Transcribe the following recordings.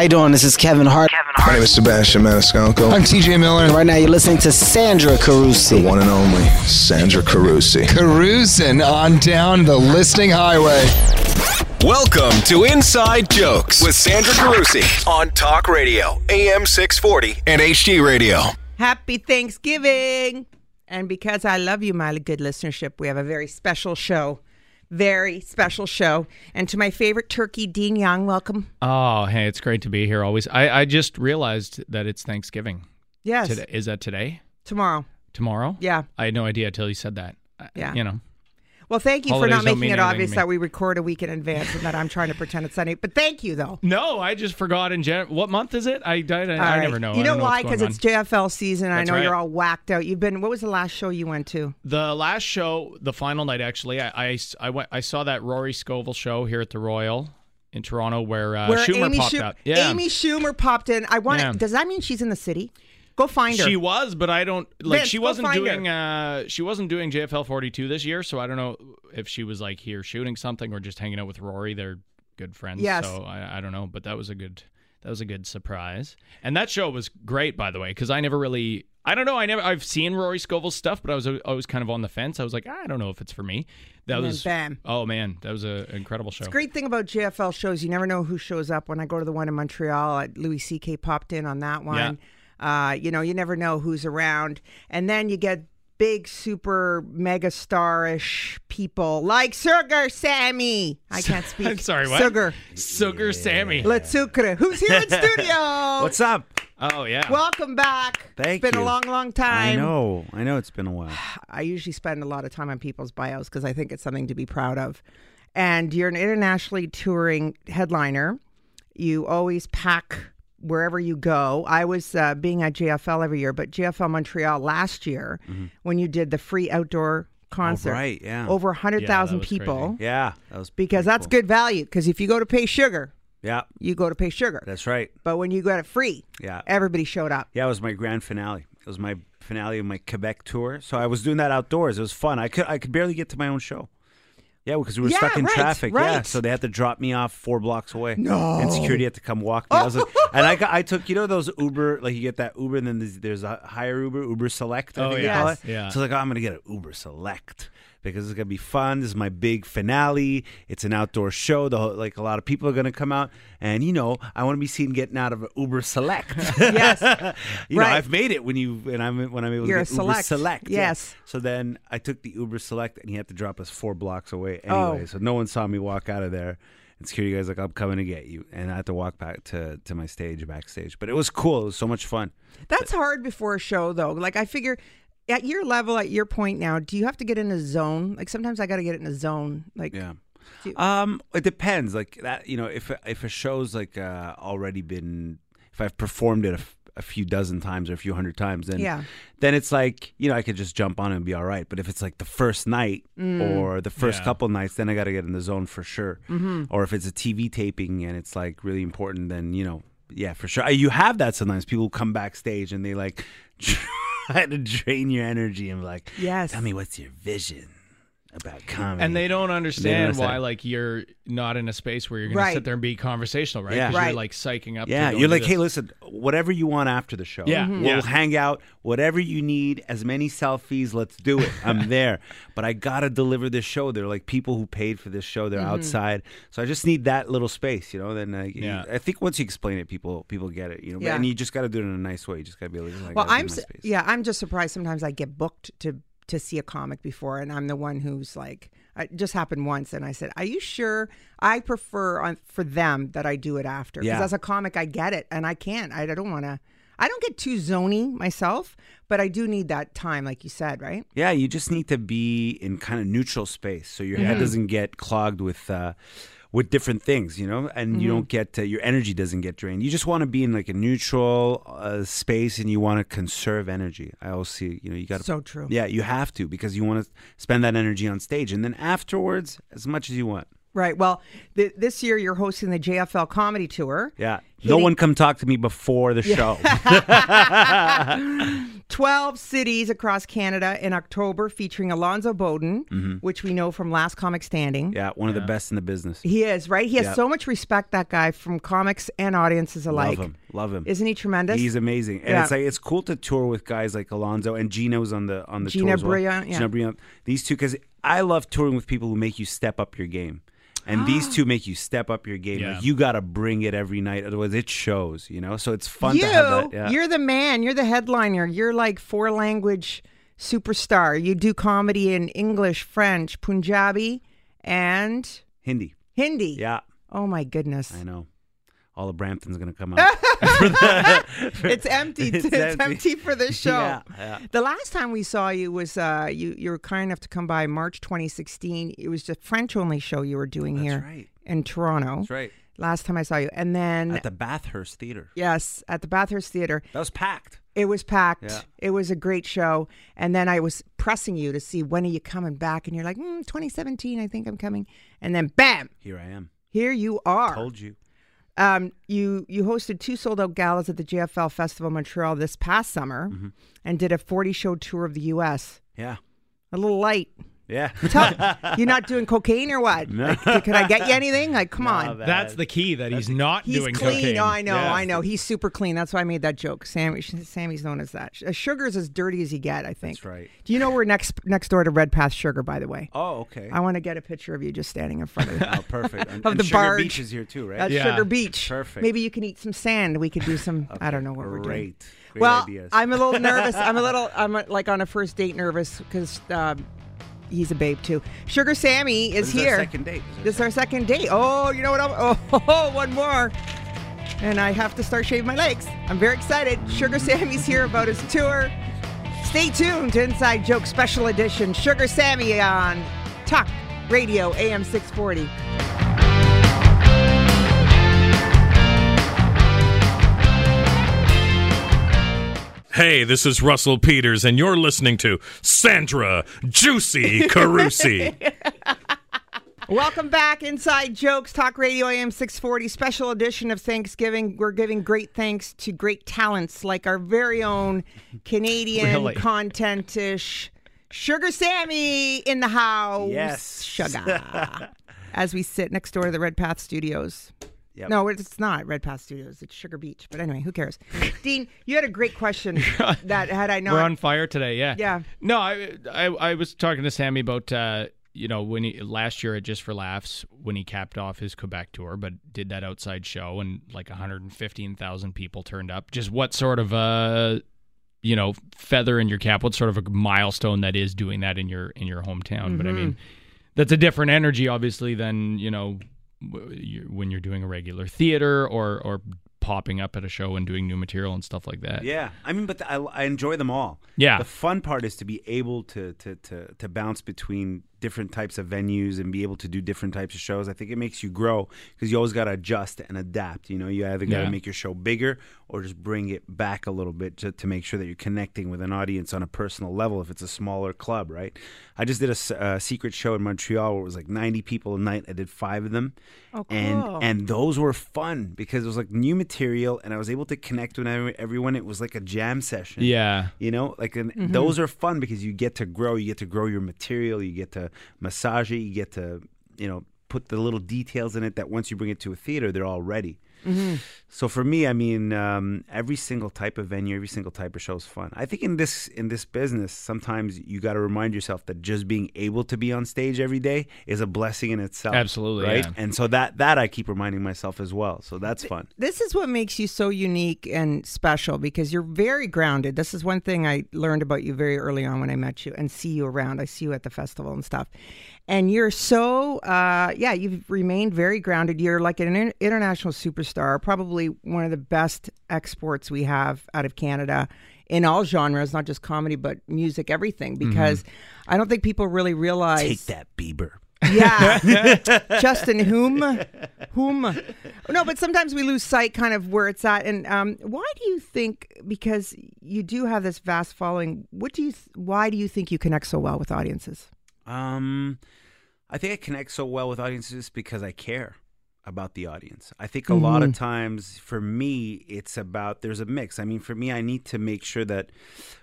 How you doing? This is Kevin Hart. My name is Sebastian Maniscalco. I'm TJ Miller. And Right now, you're listening to Sandra Carusi. the one and only Sandra Carusi. Cruising on down the listening highway. Welcome to Inside Jokes with Sandra Carusi on Talk Radio, AM 640 and HD Radio. Happy Thanksgiving. And because I love you, my good listenership, we have a very special show. Very special show. And to my favorite turkey, Dean Young, welcome. Oh, hey, it's great to be here always. I, I just realized that it's Thanksgiving. Yes. Today. Is that today? Tomorrow. Tomorrow? Yeah. I had no idea until you said that. Yeah. You know. Well, thank you Holidays for not making it obvious that we record a week in advance and that I'm trying to pretend it's Sunday. But thank you, though. No, I just forgot in general. What month is it? I, I, I, I right. never know. You I know why? Because it's. JFL season. I know right. you're all whacked out. You've been. What was the last show you went to? The last show, the final night, actually, I, I, I went. I saw that Rory Scovel show here at the Royal in Toronto where, uh, Where Schumer Amy, popped Schu- up. Yeah. Amy Schumer popped in. I want. Yeah. Does that mean she's in the city? Go find her. She was, but I don't like. Vince, she wasn't doing. Uh, she wasn't doing JFL 42 this year, so I don't know if she was like here shooting something or just hanging out with Rory. They're good friends. Yes. So I, I don't know, but that was a good. That was a good surprise, and that show was great, by the way, because I never really. I don't know. I never. I've seen Rory Scovel's stuff, but I was always kind of on the fence. I was like, I don't know if it's for me. That And was bam. Oh man, that was an incredible show. The great thing about JFL shows, you never know who shows up. When I go to the one in Montreal, Louis C.K. popped in on that one. Uh, you know, you never know who's around. And then you get big, super mega starish people like Sugar Sammy. I can't speak. I'm sorry. What? Sugar. Sugar Sammy. Let's Sucre. Who's here in studio? What's up? Oh yeah. Welcome back. Thank you. it's been you. a long, long time. I know. I know it's been a while. I usually spend a lot of time on people's bios because I think it's something to be proud of. And you're an internationally touring headliner. You always pack wherever you go. I was uh, being at JFL every year, but JFL Montreal last year when you did the free outdoor concert. Mm-hmm. Oh, right, yeah. Over 100,000 was people. Yeah, that was Because that's cool. good value. Because if you go to pay sugar, Yeah, you go to pay sugar. that's right. but when you got it free, Yeah. everybody showed up. Yeah, it was my grand finale. It was my finale of my Quebec tour. So I was doing that outdoors. It was fun. I could I could barely get to my own show. Yeah, because we were Yeah, stuck in right, traffic. Yeah, so they had to drop me off four blocks away. No. and security had to come walk me. I was like, and I got, I took you know those Uber like you get that Uber and then there's, there's a higher Uber Uber Select. I Oh, think they yeah. call Yes. it. Yeah. So like oh, I'm gonna get an Uber Select because it's gonna be fun. This is my big finale. It's an outdoor show. The whole, like a lot of people are gonna come out, and you know I want to be seen getting out of an Uber Select. Yes. you know I've made it when you and I'm when I'm able You're to a get Uber select. Select. yeah. Yes. So then I took the Uber Select, and he had to drop us four blocks away Oh. anyway. So no one saw me walk out of there. And security guys like, I'm coming to get you, and I had to walk back to to my stage backstage. But it was cool. It was so much fun. That's hard before a show, though. Like I figure, at your level, at your point now, do you have to get in a zone? Like sometimes I got to get in a zone. Like Yeah. You- Um, it depends. Like that, you know, if if a show's like uh, already been, if I've performed it a, f- a few dozen times or a few hundred times, then Yeah. then it's like you know I could just jump on it and be all right. But if it's like the first night Mm. or the first Yeah. couple nights, then I got to get in the zone for sure. Mm-hmm. Or if it's a TV taping and it's like really important, then you know, yeah, for sure. You have that sometimes. People come backstage and they like try to drain your energy and be like, Yes. tell me what's your vision about comedy. And they don't understand understand. why, like, you're not in a space where you're going Right. to sit there and be conversational, right? Yeah. 'Cause Right. You're like psyching up. to Yeah, go you're do like, this. hey, listen, whatever you want after the show. Yeah, Mm-hmm. Mhm. We'll yeah. hang out, whatever you need, as many selfies, let's do it. I'm there. But I got to deliver this show. They're like people who paid for this show, they're Mm-hmm. outside. So I just need that little space, you know? Then uh, Yeah. I think once you explain it, people people get it, you know? Yeah. And you just got to do it in a nice way. You just got to be like, well, I'm my s- yeah, I'm just surprised. Sometimes I get booked to to see a comic before, and I'm the one who's like, it just happened once, and I said, "Are you sure?" I prefer on, for them that I do it after because Yeah. as a comic, I get it, and I can't. I, I don't want to. I don't get too zony myself, but I do need that time, like you said, right? Yeah, you just need to be in kind of neutral space so your head doesn't get clogged with uh, with different things, you know, and you don't get uh, your energy doesn't get drained. You just want to be in like a neutral uh, space, and you want to conserve energy. I always see, you know, you got to So true. Yeah, you have to because you want to spend that energy on stage, and then afterwards, as much as you want. Right. Well, th- this year you're hosting the JFL comedy tour. Yeah, no one come talk to me before the show. 12 cities across Canada in October featuring Alonzo Bodden, which we know from Last Comic Standing. Mm-hmm. Yeah, one of the best in the business. He is, right? He has Yeah. so much respect, that guy, from comics and audiences alike. Love him. Love him. Isn't he tremendous? He's amazing, and Yeah. it's like it's cool to tour with guys like Alonzo and Gino's on the on the Gina tour as well. Brillon, yeah. Gina Brillon. These two, because I love touring with people who make you step up your game, and these ah. two make you step up your game. Yeah. Like you got to bring it every night, otherwise it shows. You know, so it's fun you, to have that. Yeah. you're the man. You're the headliner. You're like four language superstar. You do comedy in English, French, Punjabi, and Hindi. Hindi. Yeah, Oh my goodness. I know. All of Brampton's gonna come out. It's empty. It's It's, empty. empty. for this show. Yeah, yeah. The last time we saw you was uh, you. You were kind enough to come by March 2016. It was a French only show you were doing That's here right. in Toronto. That's right. Last time I saw you, and then At the Bathurst Theater. yes, at the Bathurst Theater. That was packed. It was packed. Yeah. It was a great show. And then I was pressing you to see when are you coming back, and you're like, mm, 2017, I think I'm coming. And then bam, Here I am. here you are. Told you. Um, you you hosted two sold out galas at the JFL Festival Montreal this past summer, Mm-hmm. and did a 40 show tour of the U.S. Yeah. A little light. Yeah. Tell, you're not doing cocaine or what? Like, can I get you anything? Like, come on. That's the key that he's not He's doing clean. cocaine. Oh, I know, Yeah. I know. He's super clean. That's why I made that joke. Sammy, Sammy's known as that. Uh, Sugar's as dirty as you get. I think. That's right. Do you know we're next next door to Redpath Sugar? By the way, Oh, okay. I want to get a picture of you just standing in front of. it. Oh, perfect. And, Of and the Sugar barge. Beach is here too, right? At Yeah. Sugar Beach. Perfect. Maybe you can eat some sand. We could do some. I don't know what we're doing. Great. Great well, ideas. I'm a little nervous. I'm a little. I'm uh, like on a first date nervous because um, he's a babe too. Sugar Sammy is here. This is our here. second date. This is This is our second date. Oh, you know what? I'm, oh, oh, one more. And I have to start shaving my legs. I'm very excited. Sugar Sammy's here about his tour. Stay tuned to Inside Joke Special Edition. Sugar Sammy on Talk Radio AM 640. Hey, this is Russell Peters, and you're listening to Sandra Juicy Carusi. Welcome back, Inside Jokes, Talk Radio AM 640, special edition of Thanksgiving. We're giving great thanks to great talents like our very own Canadian Really? content-ish Sugar Sammy in the house. Yes. Sugar. As we sit next door to the Redpath Studios. Yep. No, it's not Red Pass Studios. It's Sugar Beach. But anyway, who cares? Dean, you had a great question that had I not. We're on fire today. Yeah. Yeah. No, I, I I was talking to Sammy about uh, you know when he last year at Just for Laughs when he capped off his Quebec tour, but did that outside show and like 115,000 people turned up. Just what sort of uh you know feather in your cap? What sort of a milestone that is doing that in your in your hometown? But I mean, that's a different energy, obviously, than you know when you're doing a regular theater or or popping up at a show and doing new material and stuff like that. Yeah, I mean, but the, I, I enjoy them all. Yeah. the fun part is to be able to to to to bounce between different types of venues and be able to do different types of shows. I think it makes you grow because you always got to adjust and adapt. You know, you either got to Yeah. make your show bigger or just bring it back a little bit to, to make sure that you're connecting with an audience on a personal level. If it's a smaller club, right? I just did a secret show in Montreal where it was like 90 people a night. I did five of them, Oh, and cool. and those were fun because it was like new material, and I was able to connect with everyone. It was like a jam session. Yeah. You know, like and Mm-hmm. those are fun because you get to grow, you get to grow your material, you get to massage it, you get to, you know, put the little details in it that once you bring it to a theater, they're all ready. Mm-hmm. So for me, I mean, um, every single type of venue, every single type of show is fun. I think in this in this business, sometimes you got to remind yourself that just being able to be on stage every day is a blessing in itself. Absolutely, right? yeah. And so that that I keep reminding myself as well. So that's fun. this is what makes you so unique and special because you're very grounded. This is one thing I learned about you very early on when I met you and see you around. I see you at the festival and stuff. And you're so, uh, yeah, you've remained very grounded. You're like an inter- international superstar, probably one of the best exports we have out of Canada in all genres, not just comedy, but music, everything. Because I don't think people really realize. Take that, Bieber. Yeah. Justin, whom? Whom? No, but sometimes we lose sight kind of where it's at. And um, why do you think, because you do have this vast following, what do you, why do you think you connect so well with audiences? Um, I think I connect so well with audiences because I care. About the audience. I think a lot of mm-hmm. times for me, it's about there's a mix. I mean, for me, I need to make sure that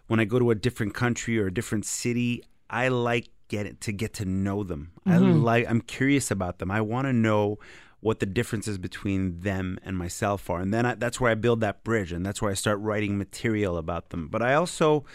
when I go to a different country or a different city, I like get to get to know them. I mm-hmm. like I'm curious about them. I want to know what the differences between them and myself are, and then I, that's where I build that bridge, and that's where I start writing material about them. But I also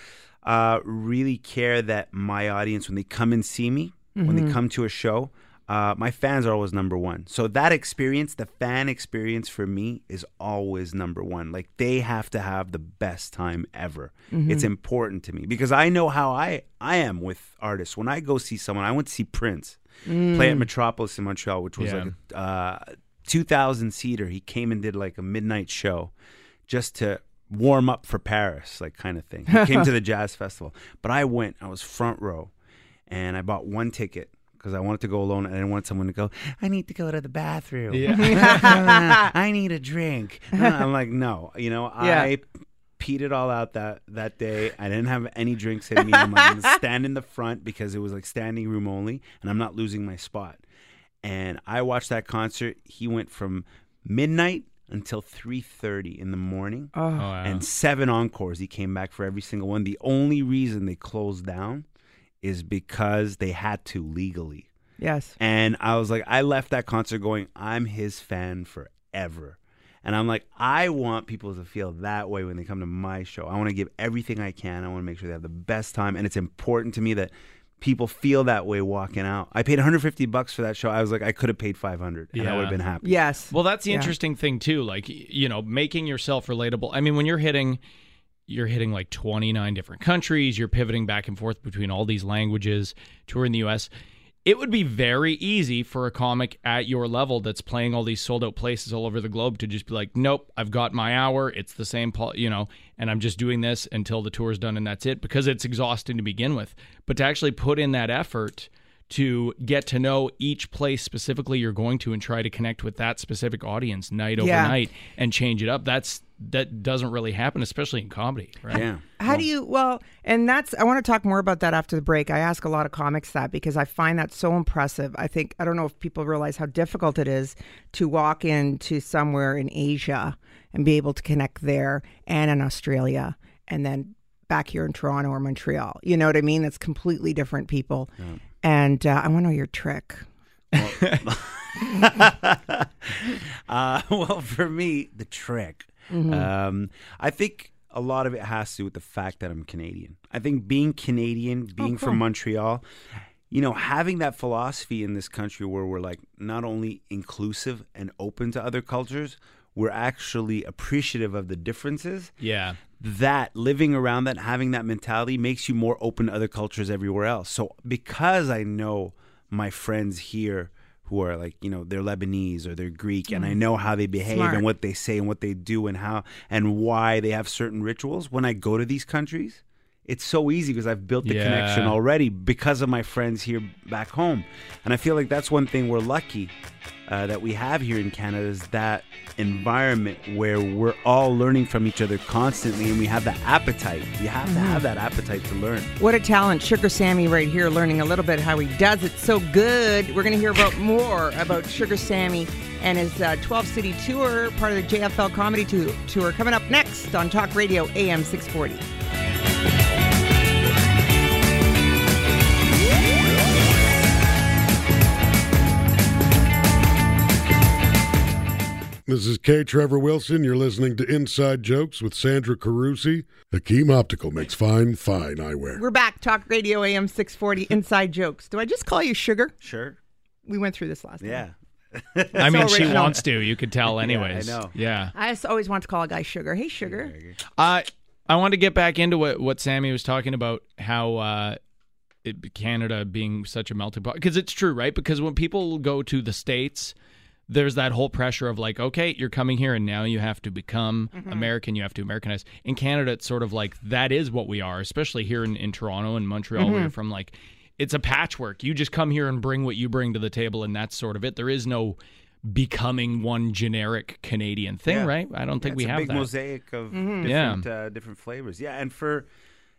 uh, really care that my audience, when they come and see me, when they mm-hmm. come to a show, uh, my fans are always number one. So that experience, the fan experience for me, is always number one. Like they have to have the best time ever. It's important to me because I know how I I am with artists. When I go see someone, I went to see Prince play at Metropolis in Montreal, which was Yeah. like a uh, 2,000 seater. He came and did like a midnight show just to warm up for Paris, like kind of thing. He came to the jazz festival, but I went. I was front row, and I bought one ticket because I wanted to go alone. and I didn't want someone to go. I need to go to the bathroom. I need a drink. I'm like, no, you know, Yeah. I peed it all out that that day. I didn't have any drinks in me. I'm like, stand in the front because it was like standing room only, and I'm not losing my spot. And I watched that concert. He went from midnight until 3:30 in the morning oh. oh, wow. and seven encores. He came back for every single one. The only reason they closed down is because they had to legally. Yes. And I was like, I left that concert going, I'm his fan forever. And I'm like, I want people to feel that way when they come to my show. I want to give everything I can. I want to make sure they have the best time. And it's important to me that people feel that way walking out. I paid 150 bucks for that show. I was like, I could have paid 500 and I would have been happy. Yes. Well, that's the Yeah. interesting thing too. Like you know, making yourself relatable. I mean, when you're hitting, you're hitting like 29 different countries. You're pivoting back and forth between all these languages. Touring the U.S. It would be very easy for a comic at your level that's playing all these sold out places all over the globe to just be like, nope, I've got my hour. It's the same, you know, and I'm just doing this until the tour's done and that's it because it's exhausting to begin with. But to actually put in that effort to get to know each place specifically you're going to and try to connect with that specific audience night over night and change it up. That's that doesn't really happen, especially in comedy, right? Yeah. How do you well, and that's I want to talk more about that after the break. I ask a lot of comics that because I find that so impressive. I think I don't know if people realize how difficult it is to walk into somewhere in Asia and be able to connect there and in Australia and then back here in Toronto or Montreal. You know what I mean? That's completely different people. And uh, I want to know your trick. Uh, well, for me, the trick. Um, I think a lot of it has to do with the fact that I'm Canadian. I think being Canadian, being from Montreal, you know, having that philosophy in this country where we're like not only inclusive and open to other cultures, we're actually appreciative of the differences Yeah. that living around that, having that mentality makes you more open to other cultures everywhere else. So because I know my friends here who are like, you know, they're Lebanese or they're Greek and I mm. know how they behave Smart. and what they say and what they do and how and why they have certain rituals, when I go to these countries, it's so easy because I've built the Yeah. connection already because of my friends here back home. And I feel like that's one thing we're lucky uh, that we have here in Canada is that environment where we're all learning from each other constantly and we have the appetite. You have to have that appetite to learn. What a talent. Sugar Sammy right here learning a little bit how he does it so good. We're going to hear about more about Sugar Sammy and his uh, 12 city tour, part of the JFL Comedy Tour, coming up next on Talk Radio AM 640. This is K. Trevor Wilson. You're listening to Inside Jokes with Sandra Carusi. Hakim Optical makes fine, fine eyewear. We're back. Talk Radio AM 640 Inside Jokes. Do I just call you Sugar? Sure. We went through this last time. Yeah. I mean, she wants to. You could tell, anyways. I know. Yeah. I just always want to call a guy Sugar. Hey, Sugar. Uh, I want to get back into what, what Sammy was talking about, how uh, it, Canada being such a melting pot. Because it's true, right? Because when people go to the States, there's that whole pressure of like, okay, you're coming here and now you have to become American, you have to Americanize. In Canada, it's sort of like that is what we are, especially here in, in Toronto and Montreal, where you're from. Like, it's a patchwork. You just come here and bring what you bring to the table, and that's sort of it. There is no becoming one generic Canadian thing, Yeah. right? I don't think Yeah, we it's a big that. mosaic of Mm-hmm. different uh, different flavors. Yeah, and for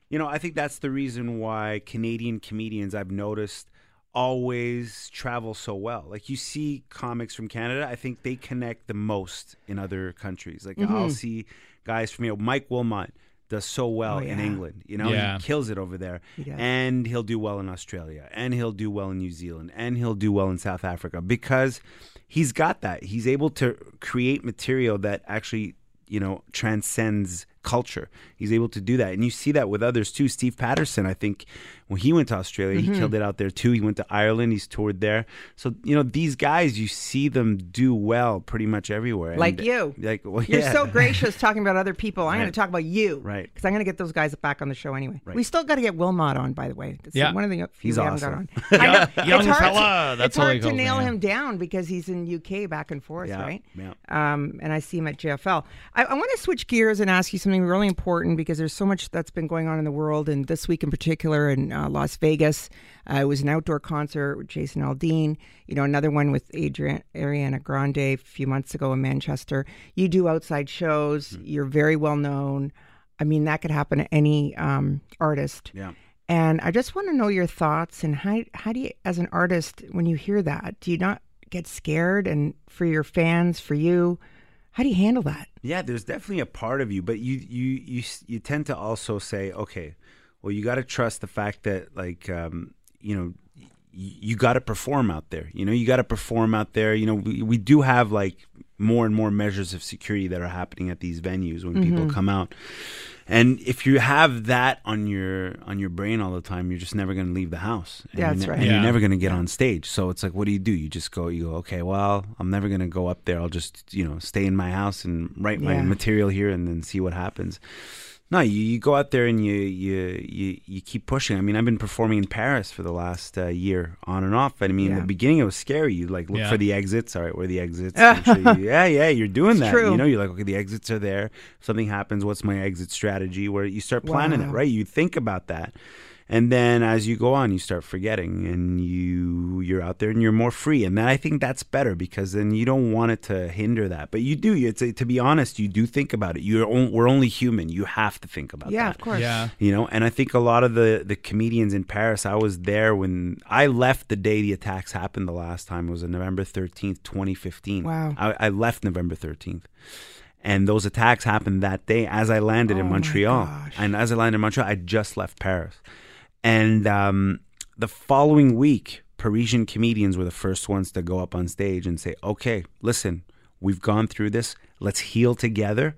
you know, I think that's the reason why Canadian comedians I've noticed always travel so well. Like you see comics from Canada, I think they connect the most in other countries. Like Mm-hmm. I'll see guys from you know Mike Wilmot does so well Oh, in. England. You know, Yeah. he kills it over there. He. And he'll do well in Australia, and he'll do well in New Zealand, and he'll do well in South Africa because he's got that. He's able to create material that actually, you know, transcends culture. He's able to do that. And you see that with others too. Steve Patterson, I think when he went to Australia, Mm-hmm. he killed it out there too. He went to Ireland, he's toured there. So, you know, these guys, you see them do well pretty much everywhere. Like And, you. Like, well, You're yeah. so gracious talking about other people. I'm going Right. to talk about you. Right. Because I'm going to get those guys back on the show anyway. Right. We still got to get Wilmot on, by the way. That's Yeah. one of the few He's we awesome. haven't got on. I know. Young it's hard fella, To, that's it's hard to nail him down because he's in UK back and forth, Yeah, right? yeah. Um, and I see him at JFL. I, I want to switch gears and ask you something really important because there's so much that's been going on in the world, and this week in particular in uh, Las Vegas. Uh, it was an outdoor concert with Jason Aldean. You know, another one with Adrian, Ariana Grande a few months ago in Manchester. You do outside shows. Hmm. You're very well known. I mean, that could happen to any um, artist. Yeah. And I just want to know your thoughts and how how do you, as an artist, when you hear that, do you not get scared? And for your fans, for you, how do you handle that? Yeah, there's definitely a part of you, but you you you you tend to also say, okay, well, you got to trust the fact that like um, you know y- you got to perform out there. You know, you got to perform out there. You know, we we do have like more and more measures of security that are happening at these venues when people come out. And if you have that on your on your brain all the time, you're just never going to leave the house. And That's you're ne- right. And Yeah. you're never going to get on stage. So it's like, what do you do? You just go. You go. Okay, well, I'm never going to go up there. I'll just you know stay in my house and write my Yeah. material here and then see what happens. No, you, you go out there and you, you you you keep pushing. I mean, I've been performing in Paris for the last uh, year, on and off. I mean, in the beginning it was scary. You like look Yeah. for the exits. All right, where are the exits? Sure you- yeah, yeah, you're doing that. true. You know, you're like, okay, the exits are there. Something happens. What's my exit strategy? Where you start planning it, right? You think about that, and then as you go on, you start forgetting, and you you're out there and you're more free. And then I think that's better because then you don't want it to hinder that. But you do. It's to be honest, you do think about it. You're on, we're only human. You have to think about that. Yeah, that of course. Yeah. you know and i think a lot of the the comedians in paris i was there when i left the day the attacks happened the last time it was on november 13th 2015 Wow. i, I left november 13th and those attacks happened that day as i landed in Oh my montreal and as i landed in montreal i just left paris and um, the following week parisian comedians were the first ones to go up on stage and say okay listen we've gone through this. Let's heal together.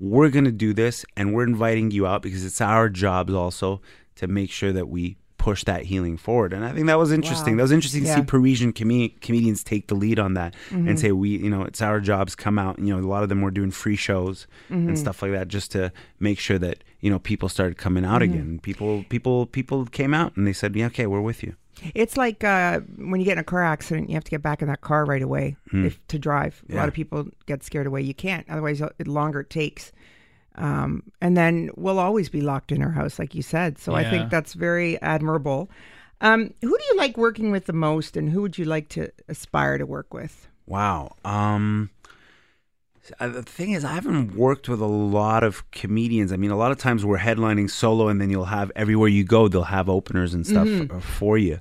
We're going to do this and we're inviting you out because it's our jobs also to make sure that we push that healing forward and i think that was interesting Wow. that was interesting to Yeah. Mm-hmm. see parisian com- comedians take the lead on that and say we you know it's our jobs come out you know a lot of them were doing free shows Mm-hmm. and stuff like that just to make sure that you know people started coming out Mm-hmm. again people people people came out and they said yeah okay we're with you It's like uh, when you get in a car accident, you have to get back in that car right away if, to drive. A lot of people get scared away. You can't, otherwise, uh, the longer it takes. Um, and then we'll always be locked in our house, like you said. So I think that's very admirable. Um, who do you like working with the most, and who would you like to aspire to work with? Wow. Um, uh, the thing is, I haven't worked with a lot of comedians. I mean, a lot of times we're headlining solo, and then you'll have everywhere you go, they'll have openers and stuff Mm-hmm. f- for you.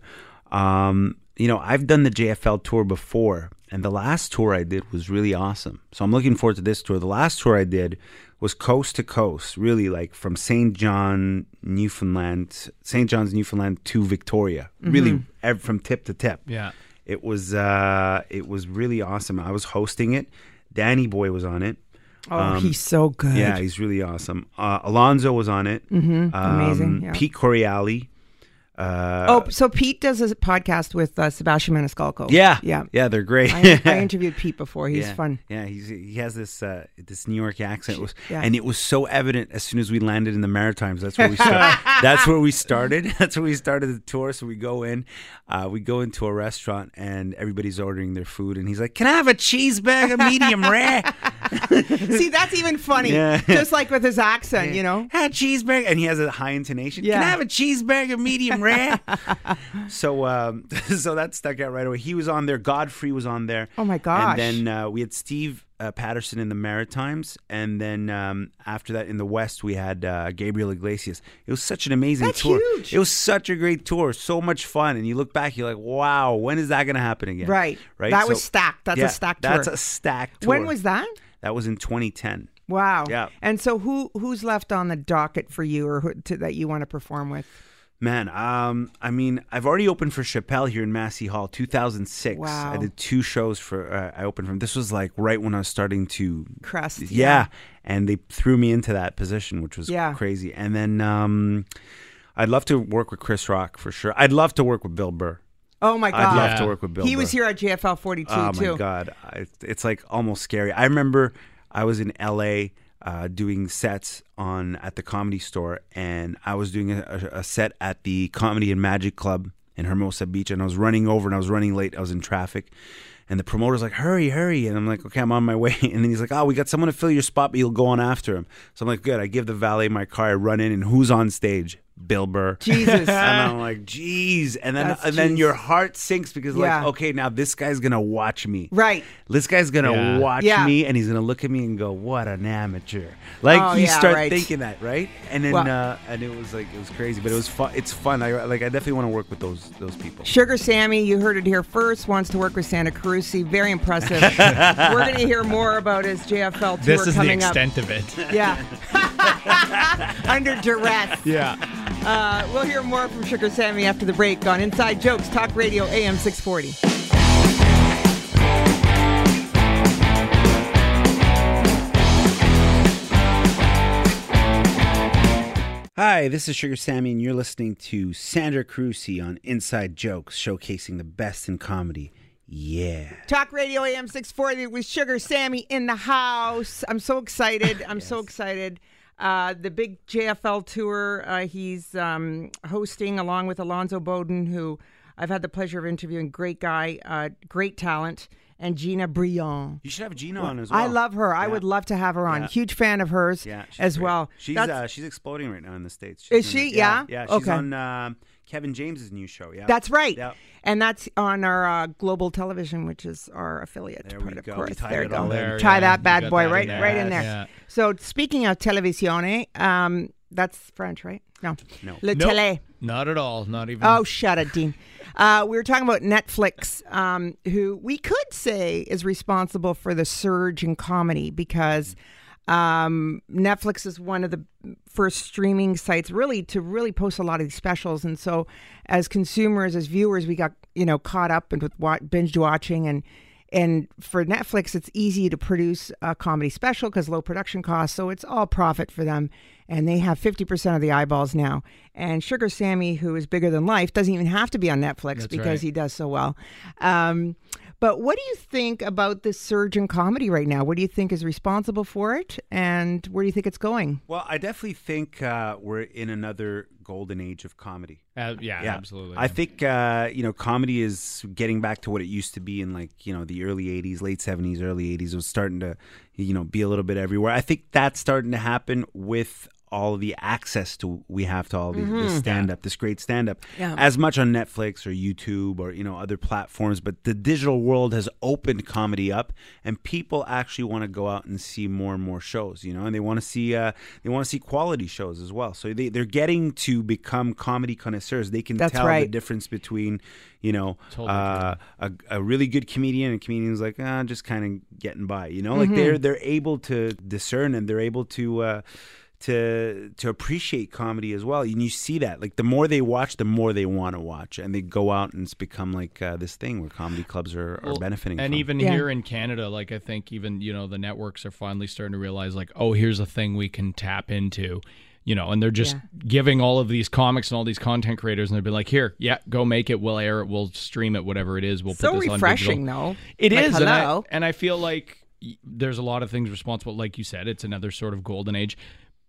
Um, you know, I've done the JFL tour before, and the last tour I did was really awesome. So I'm looking forward to this tour. The last tour I did was coast to coast, really like from St. John, Newfoundland, St. John's, Newfoundland to Victoria, really ev- from tip to tip. Yeah. It was uh, it was really awesome. I was hosting it. Danny Bhoy was on it. Oh, he's so good. Um, Yeah, he's really awesome. Uh, Alonzo was on it. Mm-hmm. Um, Amazing, yeah. Pete Correale. Uh, oh, so Pete does a podcast with uh, Sebastian Maniscalco. yeah, yeah. yeah. They're great. I, I interviewed Pete before. He's yeah. fun. Yeah, he's he has this uh, this New York accent, was, Yeah. and it was so evident as soon as we landed in the Maritimes. That's where we started. that's where we started. That's where we started the tour. So we go in, uh, we go into a restaurant, and everybody's ordering their food, and he's like, "Can I have a cheeseburger, medium rare?" See, that's even funny. Yeah. Just like with his accent, you know. Had cheeseburger, and he has a high intonation. Yeah. Can I have a cheeseburger, medium rare? so, um, so that stuck out right away. He was on there. Godfrey was on there. Oh, my gosh. And then uh, we had Steve uh, Patterson in the Maritimes, and then um, after that in the West we had uh, Gabriel Iglesias. It was such an amazing That's tour. huge. It was such a great tour, so much fun. And you look back, you're like, wow, when is that going to happen again? Right. right. That was stacked. That's a yeah, stacked That's tour. a stacked tour. When was that? that? Was in 2010. Wow. Yeah. And so, who who's left on the docket for you, or who, to, that you want to perform with? Man, um, I mean, I've already opened for Chappelle here in Massey Hall, 2006. Wow. I did two shows for. Uh, I opened from. This was like right when I was starting to Crest. Yeah, and they threw me into that position, which was Yeah. crazy. And then um, I'd love to work with Chris Rock for sure. I'd love to work with Bill Burr. Oh my God. I'd love Yeah. to work with Bill. Burr. He was here at JFL 42 Oh too. Oh my god, I, it's like almost scary. I remember I was in L.A. Uh, doing sets on at the Comedy Store, and I was doing a, a, set at the Comedy and Magic Club in Hermosa Beach, and I was running over, and I was running late. I was in traffic. And the promoter's like, hurry, hurry. And I'm like, okay, I'm on my way. And then he's like, oh, we got someone to fill your spot, but you'll go on after him. So I'm like, good. I give the valet my car. I run in, and who's on stage? Bill Burr. Jesus. and I'm like, geez. And then That's and then jeez. your heart sinks because Yeah. like, okay, now this guy's gonna watch me. Right. This guy's gonna Yeah. watch Yeah. me and he's gonna look at me and go, "What an amateur!" Like Oh, you yeah, start right. thinking that, right? And then Well- uh, and it was like it was crazy, but it was fun. It's fun. I like. I definitely want to work with those those people. Sugar Sammy, you heard it here first, wants to work with Santa Carusi. Very impressive. We're going to hear more about his JFL tour This is the coming up. extent of it. Yeah. Under duress. yeah. Uh, we'll hear more from Sugar Sammy after the break on Inside Jokes, Talk Radio AM 640. Hi, this is Sugar Sammy, and you're listening to Sandra Carusi on Inside Jokes, showcasing the best in comedy. Yeah. Talk Radio AM 640 with Sugar Sammy in the house. I'm so excited. I'm so excited. Uh, the big JFL tour uh, he's um, hosting along with Alonzo Bodden, who I've had the pleasure of interviewing. Great guy, uh, great talent, and Gina Brillon. You should have Gina on as well. I love her. I would love to have her on. Yeah. Huge fan of hers Yeah, as great. well. She's uh, she's exploding right now in the states. Is She's in she? Yeah? yeah. She's Okay. on uh, Kevin James's new show. Yeah, That's right. Yeah. And that's on our uh, global television, which is our affiliate There part, we of go. We course. tied there you go. all. There, Tie yeah. that bad boy that right, there. right in there. Yeah. So speaking of televisione, um, that's French, right? No. No. Le Nope. télé. Not at all. Not even. Oh, shut it, Dean. Uh, we were talking about Netflix, um, who we could say is responsible for the surge in comedy because um, Netflix is one of the first streaming sites really to really post a lot of these specials, and so as consumers, as viewers, we got you know caught up and with binge watching and. And for Netflix, it's easy to produce a comedy special because low production costs. So it's all profit for them. And they have 50% of the eyeballs now. And Sugar Sammy, who is bigger than life, doesn't even have to be on Netflix That's because right. he does so well. Um, but what do you think about this surge in comedy right now? What do you think is responsible for it? And where do you think it's going? Well, I definitely think uh, we're in another golden age of comedy. Uh, yeah, Yeah, absolutely. I think uh, you know comedy is getting back to what it used to be in like you know the early '80s, late '70s, early '80s. It was starting to you know be a little bit everywhere. I think that's starting to happen with all the access to we have to all the, this stand up, this great stand up, Yeah. as much on Netflix or YouTube or you know other platforms. But the digital world has opened comedy up, and people actually want to go out and see more and more shows. You know, and they want to see uh, they want to see quality shows as well. So they they're getting to become comedy connoisseurs. They can That's tell the difference between you know Totally uh, a, a really good comedian and comedians comedian who's like ah, just kind of getting by. You know, Mm-hmm. like they're they're able to discern and they're able to. Uh, to to appreciate comedy as well, and you see that like the more they watch, the more they want to watch, and they go out and it's become like uh, this thing where comedy clubs are, are Well, benefiting. And from. even Yeah. here in Canada, like I think even you know the networks are finally starting to realize like, oh, here's a thing we can tap into. You know, and they're just Yeah. giving all of these comics and all these content creators, and they'll be like, "Here, yeah, go make it. We'll air it. We'll stream it. Whatever it is, we'll So put this on refreshing, digital." though. It Like, is, and I, and I feel like there's a lot of things responsible. Like you said, it's another sort of golden age.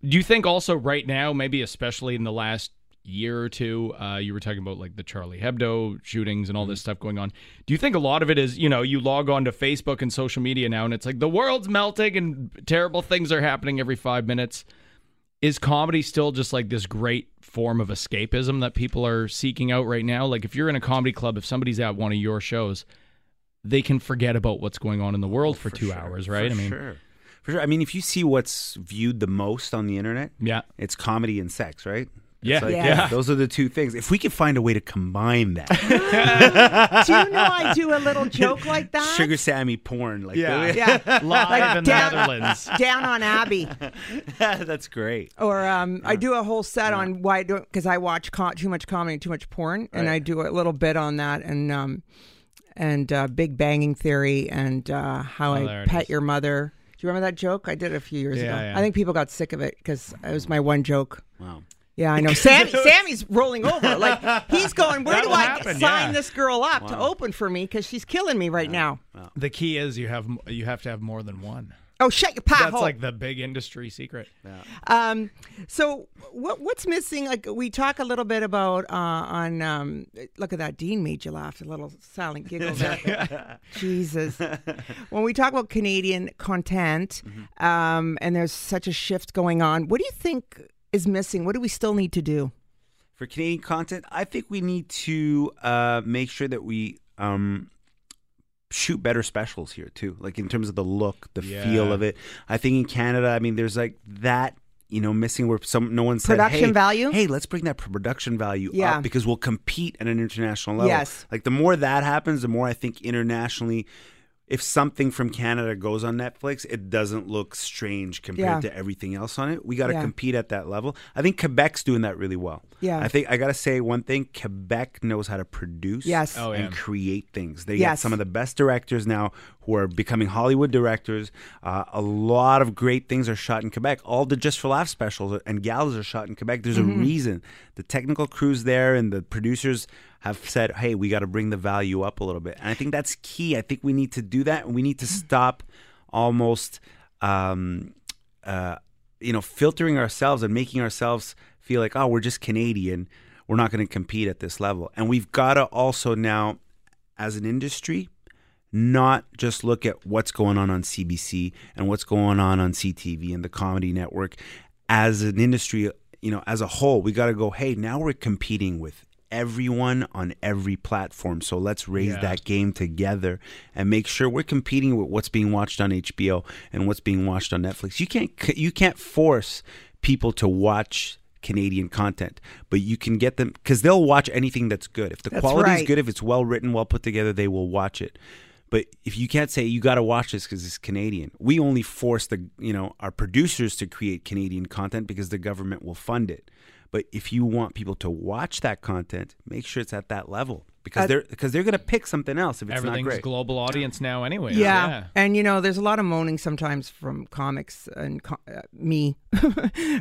Do you think also right now, maybe especially in the last year or two. Uh, you were talking about like the Charlie Hebdo shootings and all Mm-hmm. this stuff going on. Do you think a lot of it is, you know, you log on to Facebook and social media now and it's like the world's melting and terrible things are happening every five minutes? Is comedy still just like this great form of escapism that people are seeking out right now? Like if you're in a comedy club, if somebody's at one of your shows, they can forget about what's going on in the world for, two sure, hours, right? For I mean, sure. For sure. I mean, if you see what's viewed the most on the internet, yeah. it's comedy and sex, right? It's Yeah. like, Yeah. Those are the two things. If we could find a way to combine that, do you know I do a little joke like that? Sugar Sammy porn, like Yeah. Yeah. Live in the Netherlands. Down on Abbey. that's great. Or um, I do a whole set on why don't because I watch co- too much comedy, too much porn, and I do a little bit on that and um, and uh, Big Banging Theory and uh, how Oh, I pet is. your mother. Do you remember that joke? I did it a few years Yeah, ago. yeah. I think people got sick of it because it was my one joke. Wow. Yeah, I know. Sammy, Sammy's rolling over. Like he's going. Where do That'll I happen, sign yeah. this girl up to open for me? Because she's killing me right now. The key is you have you have to have more than one. Oh, shut your pot That's hole. like the big industry secret. Um, so what what's missing? Like we talk a little bit about uh, on. Um, look at that, Dean made you laugh. A little silent giggle there. Jesus. When we talk about Canadian content, um, and there's such a shift going on, what do you think is missing? What do we still need to do? For Canadian content, I think we need to uh, make sure that we um, shoot better specials here too. Like in terms of the look, the feel of it. I think in Canada, I mean, there's like that. You know, missing where some no one said, Production hey, value? Hey, let's bring that production value Yeah. up because we'll compete at an international level. Yes. Like the more that happens, the more I think internationally, if something from Canada goes on Netflix, it doesn't look strange compared Yeah. to everything else on it. We got to Yeah. compete at that level. I think Quebec's doing that really well. Yeah. I think I got to say one thing Quebec knows how to produce Yes. Oh, and create things. They Yes. got some of the best directors now who are becoming Hollywood directors. Uh, a lot of great things are shot in Quebec. All the Just for Laughs specials and galas are shot in Quebec. There's Mm-hmm. a reason. The technical crews there and the producers have said, hey, we got to bring the value up a little bit. And I think that's key. I think we need to do that and we need to stop almost. Um, uh, you know, filtering ourselves and making ourselves feel like, oh, we're just Canadian. We're not going to compete at this level. And we've got to also now, as an industry, not just look at what's going on on CBC and what's going on on CTV and the Comedy Network. As an industry, you know, as a whole, we got to go, hey, now we're competing with everyone on every platform. So let's raise Yeah. that game together and make sure we're competing with what's being watched on HBO and what's being watched on Netflix. You can't you can't force people to watch Canadian content, but you can get them because they'll watch anything that's good. If the That's quality is good, if it's well written, well put together, they will watch it. But if you can't say you got to watch this because it's Canadian, we only force the you know our producers to create Canadian content because the government will fund it. But if you want people to watch that content, make sure it's at that level because Uh, they're because they're going to pick something else if it's not Everything's great. global audience now, anyway. Yeah. And you know, there's a lot of moaning sometimes from comics and co- uh, me,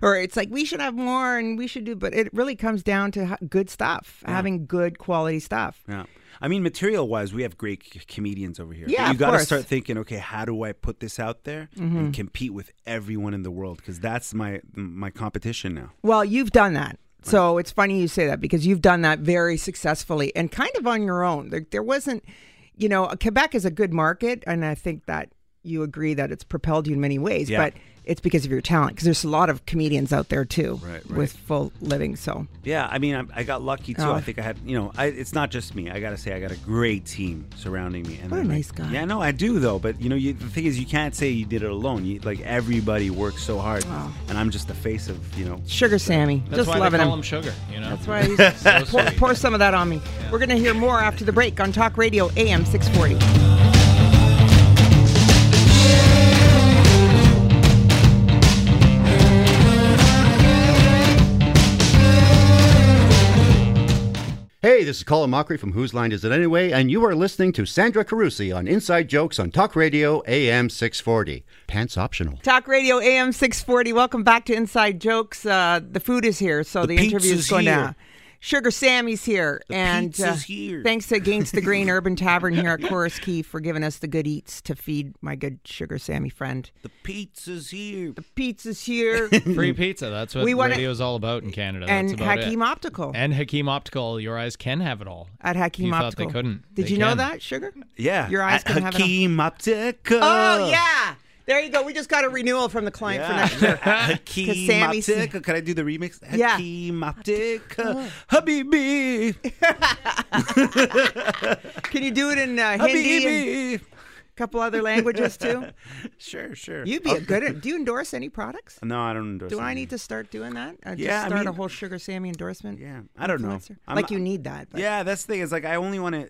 or it's like we should have more and we should do, but it really comes down to ha- good stuff, having good quality stuff. Yeah. I mean, material wise, we have great c- comedians over here. Yeah, But you got to. Mm-hmm. start thinking, okay, how do I put this out there and compete with everyone in the world? Because that's my my competition now. Well, you've done that. So it's funny you say that because you've done that very successfully and kind of on your own. There, there wasn't, you know, Quebec is a good market, and I think that you agree that it's propelled you in many ways, Yeah. but it's because of your talent. Because there's a lot of comedians out there too Right, right. with full living. So Yeah, I mean, I, I got lucky too. Oh. I think I had, you know, I, it's not just me. I got to say, I got a great team surrounding me. And What a like, nice guy. Yeah, no, I do though. But you know, you, the thing is, you can't say you did it alone. You, like everybody works so hard, and I'm just the face of, you know. Sugar Sammy, That's just why loving they call him. him sugar, you know? That's why he's So pour, pour some of that on me. We're going to hear more after the break on Talk Radio AM 640. Hey, this is Colin Mochrie from Whose Line Is It Anyway, and you are listening to Sandra Carusi on Inside Jokes on Talk Radio AM 640. Pants optional. Talk Radio AM 640. Welcome back to Inside Jokes. Uh, the food is here, so the, The interview is going here. to Sugar Sammy's here, and uh, here. thanks to Against the Grain Urban Tavern here at Corus Quay for giving us the good eats to feed my good Sugar Sammy friend. The pizza's here. The pizza's here, Free pizza. That's what We wanna- radio's all about in Canada. and That's about Hakim it. Optical And Hakim Optical. Your eyes can have it all. at Hakim you Optical. thought they couldn't. Did They you know that, Sugar? Yeah. Your eyes At can have it all. Hakim Optica. Oh yeah, there you go. We just got a renewal from the client for next year. Hakim. Could I do the remix? Yeah. Hakim. Habibi. Can you do it in uh, Hindi and couple other languages too? Sure, sure. You'd be a good. Do you endorse any products? No, I don't endorse Do I need to start doing that? Uh, Yeah, just I start a whole Sugar Sammy endorsement. Yeah, I don't know. I'm like you need that. But Yeah, that's the thing. Is like I only want to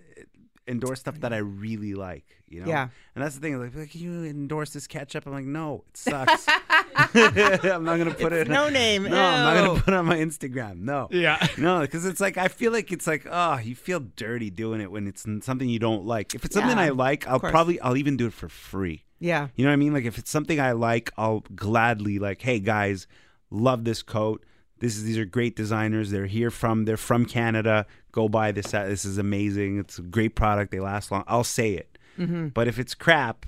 endorse stuff that I really like. You know. Yeah. And that's the thing. Like, like, can you endorse this ketchup? I'm like, no, it sucks. I'm not gonna put It's it. no name. No, I'm not gonna put it on my Instagram. No. Yeah. No, because it's like I feel like it's like oh, you feel dirty doing it when it's something you don't like. If it's something Yeah, I like, I'll probably I'll even do it for free. Yeah. You know what I mean? Like if it's something I like, I'll gladly like, hey guys, love this coat. This is these are great designers. They're here from they're from Canada. Go buy this. This is amazing. It's a great product. They last long. I'll say it. Mm-hmm. But if it's crap,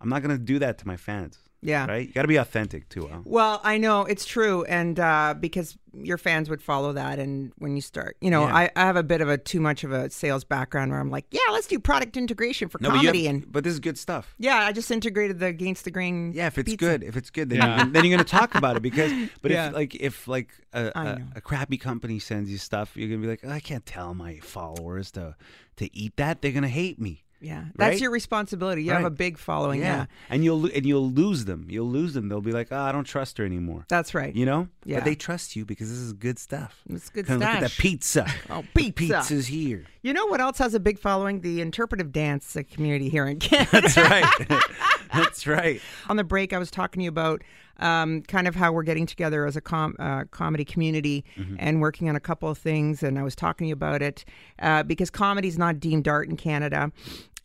I'm not gonna do that to my fans. Yeah. Right? You got to be authentic too. Al. Well, I know it's true, and uh, because your fans would follow that, and when you start, you know, Yeah. I, I have a bit of a too much of a sales background where I'm like, yeah, let's do product integration for No, but, comedy, have- and but this is good stuff. yeah, I just integrated the against the grain. Yeah, if it's pizza. good, if it's good, then, Yeah. you, then you're gonna talk about it because. But Yeah. if like if like a, I a, know. a crappy company sends you stuff, you're gonna be like, "Oh, I can't tell my followers to to eat that. They're gonna hate me. Yeah, that's Right? your responsibility. You have a big following. Yeah, and you'll and you'll lose them. You'll lose them. They'll be like, oh, I don't trust her anymore. that's right. You know? Yeah. But they trust you because this is good stuff. It's good Kinda Look at that stash. pizza. Oh, The pizza. pizza's here. You know what else has a big following? The interpretive dance community here in Canada. That's right. That's right. On the break, I was talking to you about um, kind of how we're getting together as a com- uh, comedy community Mm-hmm. and working on a couple of things. And I was talking to you about it uh, because comedy is not deemed art in Canada.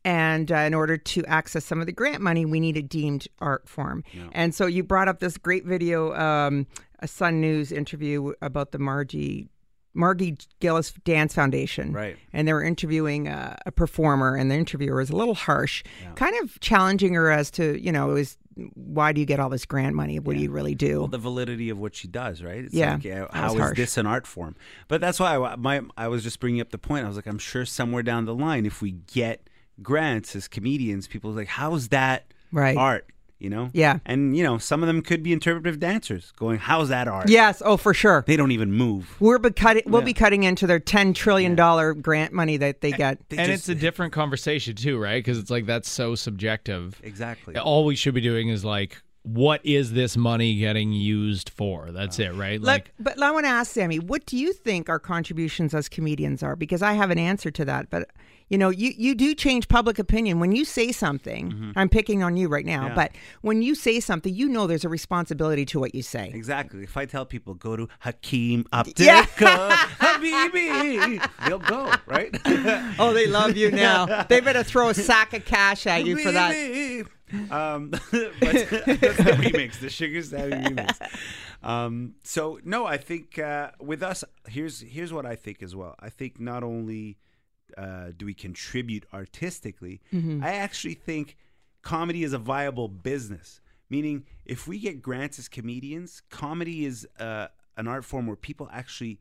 And uh, in order to access some of the grant money, we need a deemed art form. And so you brought up this great video, um, a Sun News interview about the Margie. Margie Gillis Dance Foundation. Right. And they were interviewing uh, a performer, and the interviewer was a little harsh, kind of challenging her as to, you know, it was why do you get all this grant money? What do you really do? Well, the validity of what she does, right? It's Yeah, like, how is harsh. this an art form? But that's why I, my, I was just bringing up the point. I was like, I'm sure somewhere down the line, if we get grants as comedians, people are like, how's that Right. art? You know? Yeah. And, you know, some of them could be interpretive dancers going, how's that art? yes, oh, for sure. They don't even move. We're be cutting, we'll Yeah. be cutting into their $10 trillion grant money that they get. They and just- it's a different conversation too, right? Because it's like that's so subjective. Exactly. All we should be doing is like, what is this money getting used for? That's it, right? Like, but I want to ask Sammy, what do you think our contributions as comedians are? Because I have an answer to that. But you know, you you do change public opinion when you say something. I'm picking on you right now, Mm-hmm. Yeah. but when you say something, you know there's a responsibility to what you say. Exactly. If I tell people go to Hakim Yeah. Optica, Habibi, they'll go, right? Oh, they love you now. they better throw a sack of cash at you for that. Um, but that's the remix, the Sugar Sammy remix. Um, so no, I think uh, with us, here's here's what I think as well. I think not only uh, do we contribute artistically, Mm-hmm. I actually think comedy is a viable business. Meaning, if we get grants as comedians, comedy is uh, an art form where people actually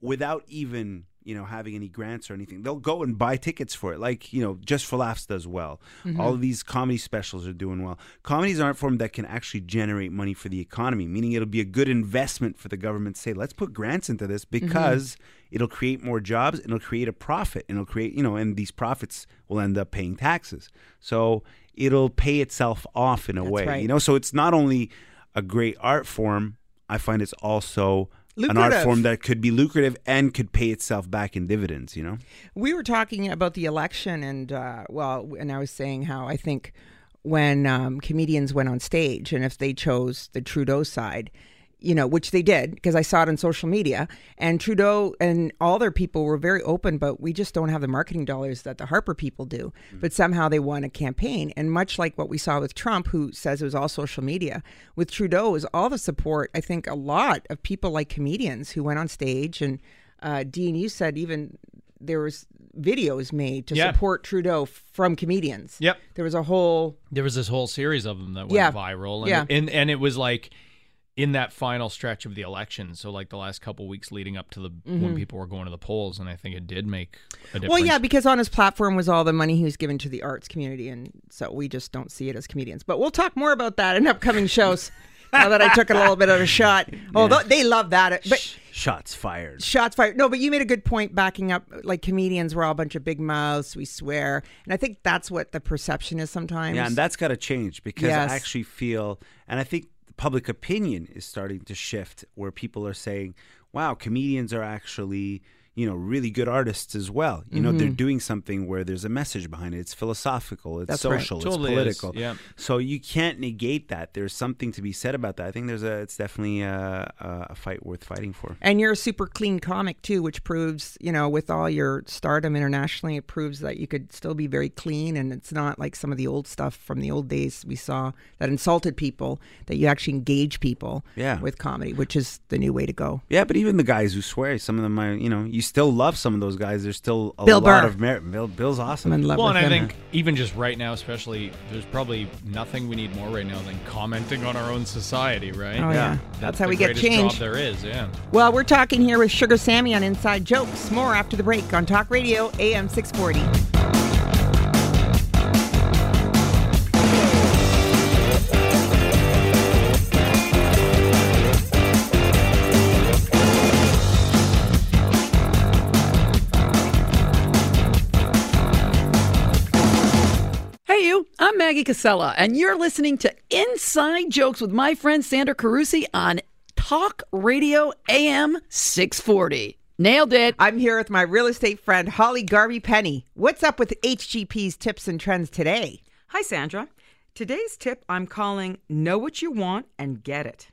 without even you know having any grants or anything they'll go and buy tickets for it. Like you know just for laughs does well. Mm-hmm. All of these comedy specials are doing well. Comedy is an art form that can actually generate money for the economy meaning it'll be a good investment for the government to say let's put grants into this mm-hmm. because it'll create more jobs and it'll create a profit and it'll create you know and these profits will end up paying taxes. So it'll pay itself off in a way right. you know? So it's not only a great art form i find it's also an art form that could be lucrative and could pay itself back in dividends, you know? We were talking about the election, and uh, well, and I was saying how I think when um, comedians went on stage, and if they chose the Trudeau side, you know, which they did because I saw it on social media, and Trudeau and all their people were very open, but we just don't have the marketing dollars that the Harper people do. But somehow they won a campaign, and much like what we saw with Trump, who says it was all social media, with Trudeau was all the support. I think a lot of people like comedians who went on stage and uh, Dean, you said even there was videos made to Yeah. support Trudeau from comedians. Yep. There was a whole There was this whole series of them that went Yeah. viral, and, Yeah. and and it was like in that final stretch of the election. So like the last couple weeks leading up to the when people were going to the polls, and I think it did make a difference. Mm-hmm. Well, yeah, because on his platform was all the money he was giving to the arts community, and so we just don't see it as comedians. But we'll talk more about that in upcoming shows. now that I took it a little bit of a shot, although they love that, but Shots fired. shots fired. No, but you made a good point backing up. Like comedians, we're all a bunch of big mouths. We swear, and I think that's what the perception is sometimes. Yeah, and that's got to change because Yes. I actually feel, and I think public opinion is starting to shift where people are saying, wow, comedians are actually, you know, really good artists as well. You know, they're doing something where there's a message behind it. It's philosophical, it's Mm-hmm. That's right. social, Totally it's is, political. yeah. So you can't negate that. There's something to be said about that. I think there's a, it's definitely a, a, fight worth fighting for. And you're a super clean comic too, which proves, you know, with all your stardom internationally, it proves that you could still be very clean and it's not like some of the old stuff from the old days we saw that insulted people, that you actually engage people Yeah. with comedy, which is the new way to go. Yeah, but even the guys who swear, some of them are, you know, you still love some of those guys. There's still a Bill lot Burr. of merit. Bill, Bill's awesome. I'm in love Well, with and I him. think even just right now, especially, there's probably nothing we need more right now than commenting on our own society, right? Oh, yeah. That's how the we get greatest change. Job there is, yeah. Well, we're talking here with Sugar Sammy on Inside Jokes. More after the break on Talk Radio AM 640. Maggie Casella, and you're listening to Inside Jokes with my friend Sandra Carusi on Talk Radio AM 640. Nailed it. I'm here with my real estate friend, Holly Garvey Penny. What's up with HGP's tips and trends today? Hi, Sandra. Today's tip I'm calling Know What You Want and Get It.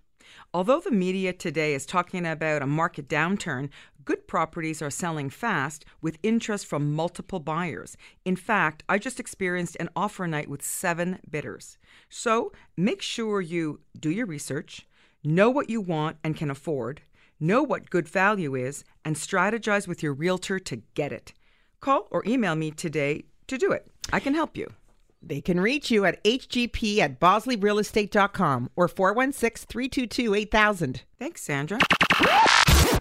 Although the media today is talking about a market downturn, good properties are selling fast with interest from multiple buyers. In fact, I just experienced an offer night with seven bidders. So make sure you do your research, know what you want and can afford, know what good value is, and strategize with your realtor to get it. Call or email me today to do it. I can help you. They can reach you at hgp at bosleyrealestate.com or 416 322 8000. Thanks, Sandra.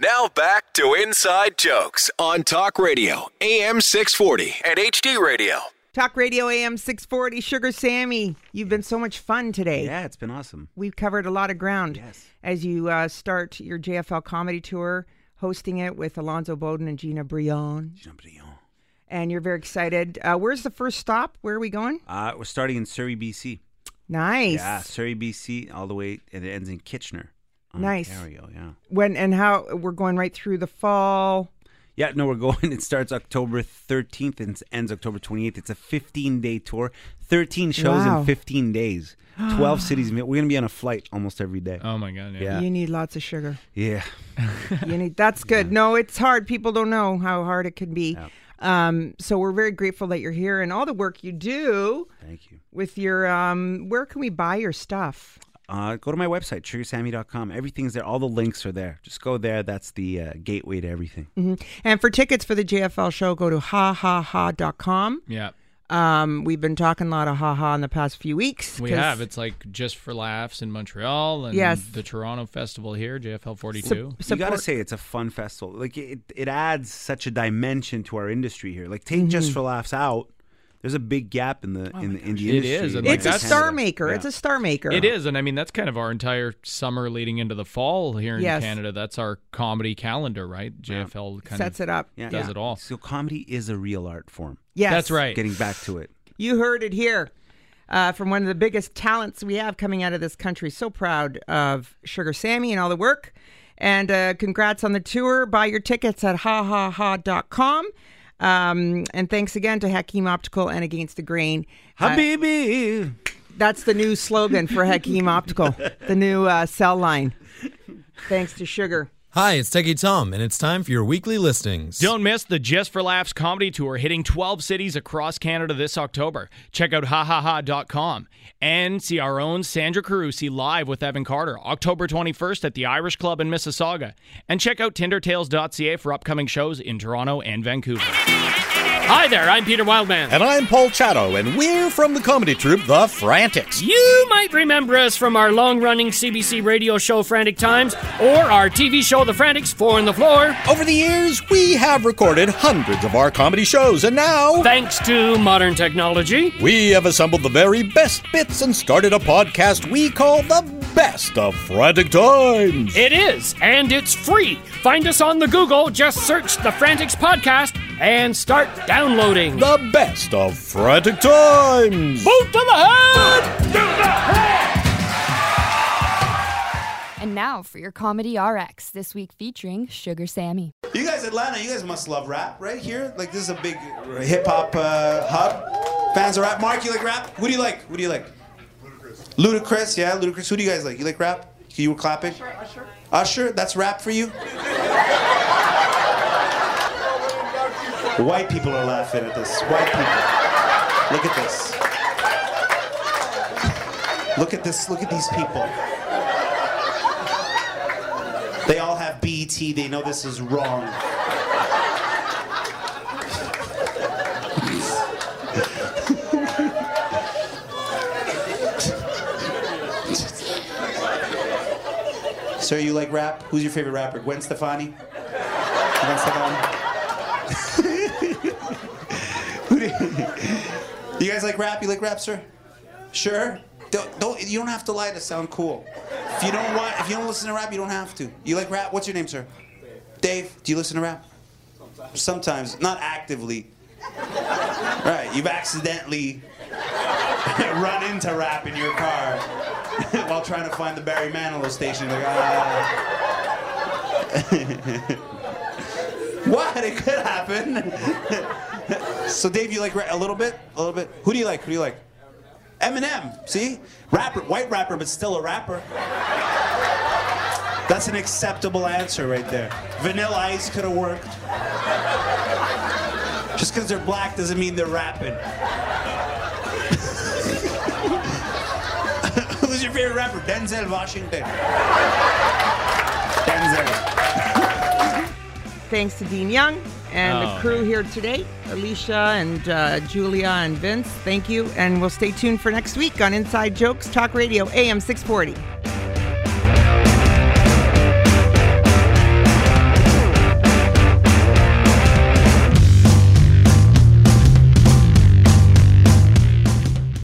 Now back to Inside Jokes on Talk Radio, AM 640 and HD Radio. Talk Radio AM 640, Sugar Sammy. You've been so much fun today. Yeah, it's been awesome. We've covered a lot of ground Yes. as you uh, start your JFL comedy tour, hosting it with Alonzo Bodden and Gina Brillon. Gina Brillon. And you're very excited. Uh, where's the first stop? Where are we going? Uh, we're starting in Surrey, BC. Nice. Yeah, Surrey, BC, all the way, and it ends in Kitchener, Nice. Ontario. Yeah. When and how we're going right through the fall. Yeah, no, we're going. It starts October 13th and ends October 28th. It's a 15 day tour, 13 shows Wow. in 15 days, 12 cities. We're going to be on a flight almost every day. Oh my god, yeah. Yeah. You need lots of sugar. Yeah. You need that's good. No, it's hard. People don't know how hard it can be. Um, so we're very grateful that you're here and all the work you do Thank you. with your um where can we buy your stuff? Uh, go to my website, sugarsammy.com. Everything's there. All the links are there. Just go there. That's the uh, gateway to everything. Mhm. And for tickets for the JFL show, go to ha ha ha.com. Yeah. Um, we've been talking a lot of ha ha in the past few weeks. We have. It's like just for laughs in Montreal and Yes. the Toronto Festival here, JFL 42. Sup- You got to say it's a fun festival. Like it, it adds such a dimension to our industry here. Like take just for laughs out. There's a big gap in the in the in the industry. is, and in like It's a that's- star maker. Yeah. It's a star maker. It is, and I mean that's kind of our entire summer leading into the fall here in Yes. Canada. That's our comedy calendar, right? JFL kind Sets of it up. Yeah. does it all. So comedy is a real art form. Yes. That's right. Getting back to it. You heard it here uh, from one of the biggest talents we have coming out of this country. So proud of Sugar Sammy and all the work. And uh, congrats on the tour. Buy your tickets at hahaha.com. Um, and thanks again to Hakim Optical and Against the Grain. Uh, Habibi. that's the new slogan for Hakim Optical, the new uh, cell line. Thanks to Sugar. Hi, it's Techie Tom, and it's time for your weekly listings. Don't miss the Just for Laughs comedy tour hitting 12 cities across Canada this October. Check out hahaha.com and see our own Sandra Carusi live with Evan Carter October 21st at the Irish Club in Mississauga. And check out tindertales.ca for upcoming shows in Toronto and Vancouver. Hi there, I'm Peter Wildman. And I'm Paul Chato, and we're from the comedy troupe The Frantics. You might remember us from our long running CBC radio show Frantic Times or our TV show The Frantics Four on the Floor. Over the years, we have recorded hundreds of our comedy shows, and now, thanks to modern technology, we have assembled the very best bits and started a podcast we call The Best of Frantic Times. It is, and it's free. Find us on the Google, just search The Frantics Podcast and start downloading. The best of Frantic Times. Boot to the head! To the head! And now for your Comedy RX, this week featuring Sugar Sammy. You guys, Atlanta, you guys must love rap, right here? Like, this is a big hip hop uh, hub. Fans of rap. Mark, you like rap? Who do you like? Who do you like? Ludacris. Yeah, Ludacris. Who do you guys like? You like rap? You were clapping? Usher. Usher. Usher? That's rap for you? White people are laughing at this. White people. Look at this. Look at this. Look at these people. They all have BT. They know this is wrong. Sir, you like rap? Who's your favorite rapper? Gwen Stefani? Gwen Stefani? you guys like rap? You like rap, sir? Sure. Don't, don't you don't have to lie to sound cool. If you don't want, if you don't listen to rap, you don't have to. You like rap? What's your name, sir? Dave. Do you listen to rap? Sometimes. Sometimes, not actively. Right. You've accidentally run into rap in your car while trying to find the Barry Manilow station. Like, ah. what? It could happen. so, Dave, you like a little bit? A little bit? Who do you like? Who do you like? Eminem. See? Rapper, white rapper, but still a rapper. That's an acceptable answer right there. Vanilla Ice could have worked. Just because they're black doesn't mean they're rapping. Favorite rapper? Denzel Washington. Denzel. Thanks to Dean Young and Oh, the crew here today Alicia and uh, Julia and Vince. Thank you. And we'll stay tuned for next week on Inside Jokes Talk Radio AM 640.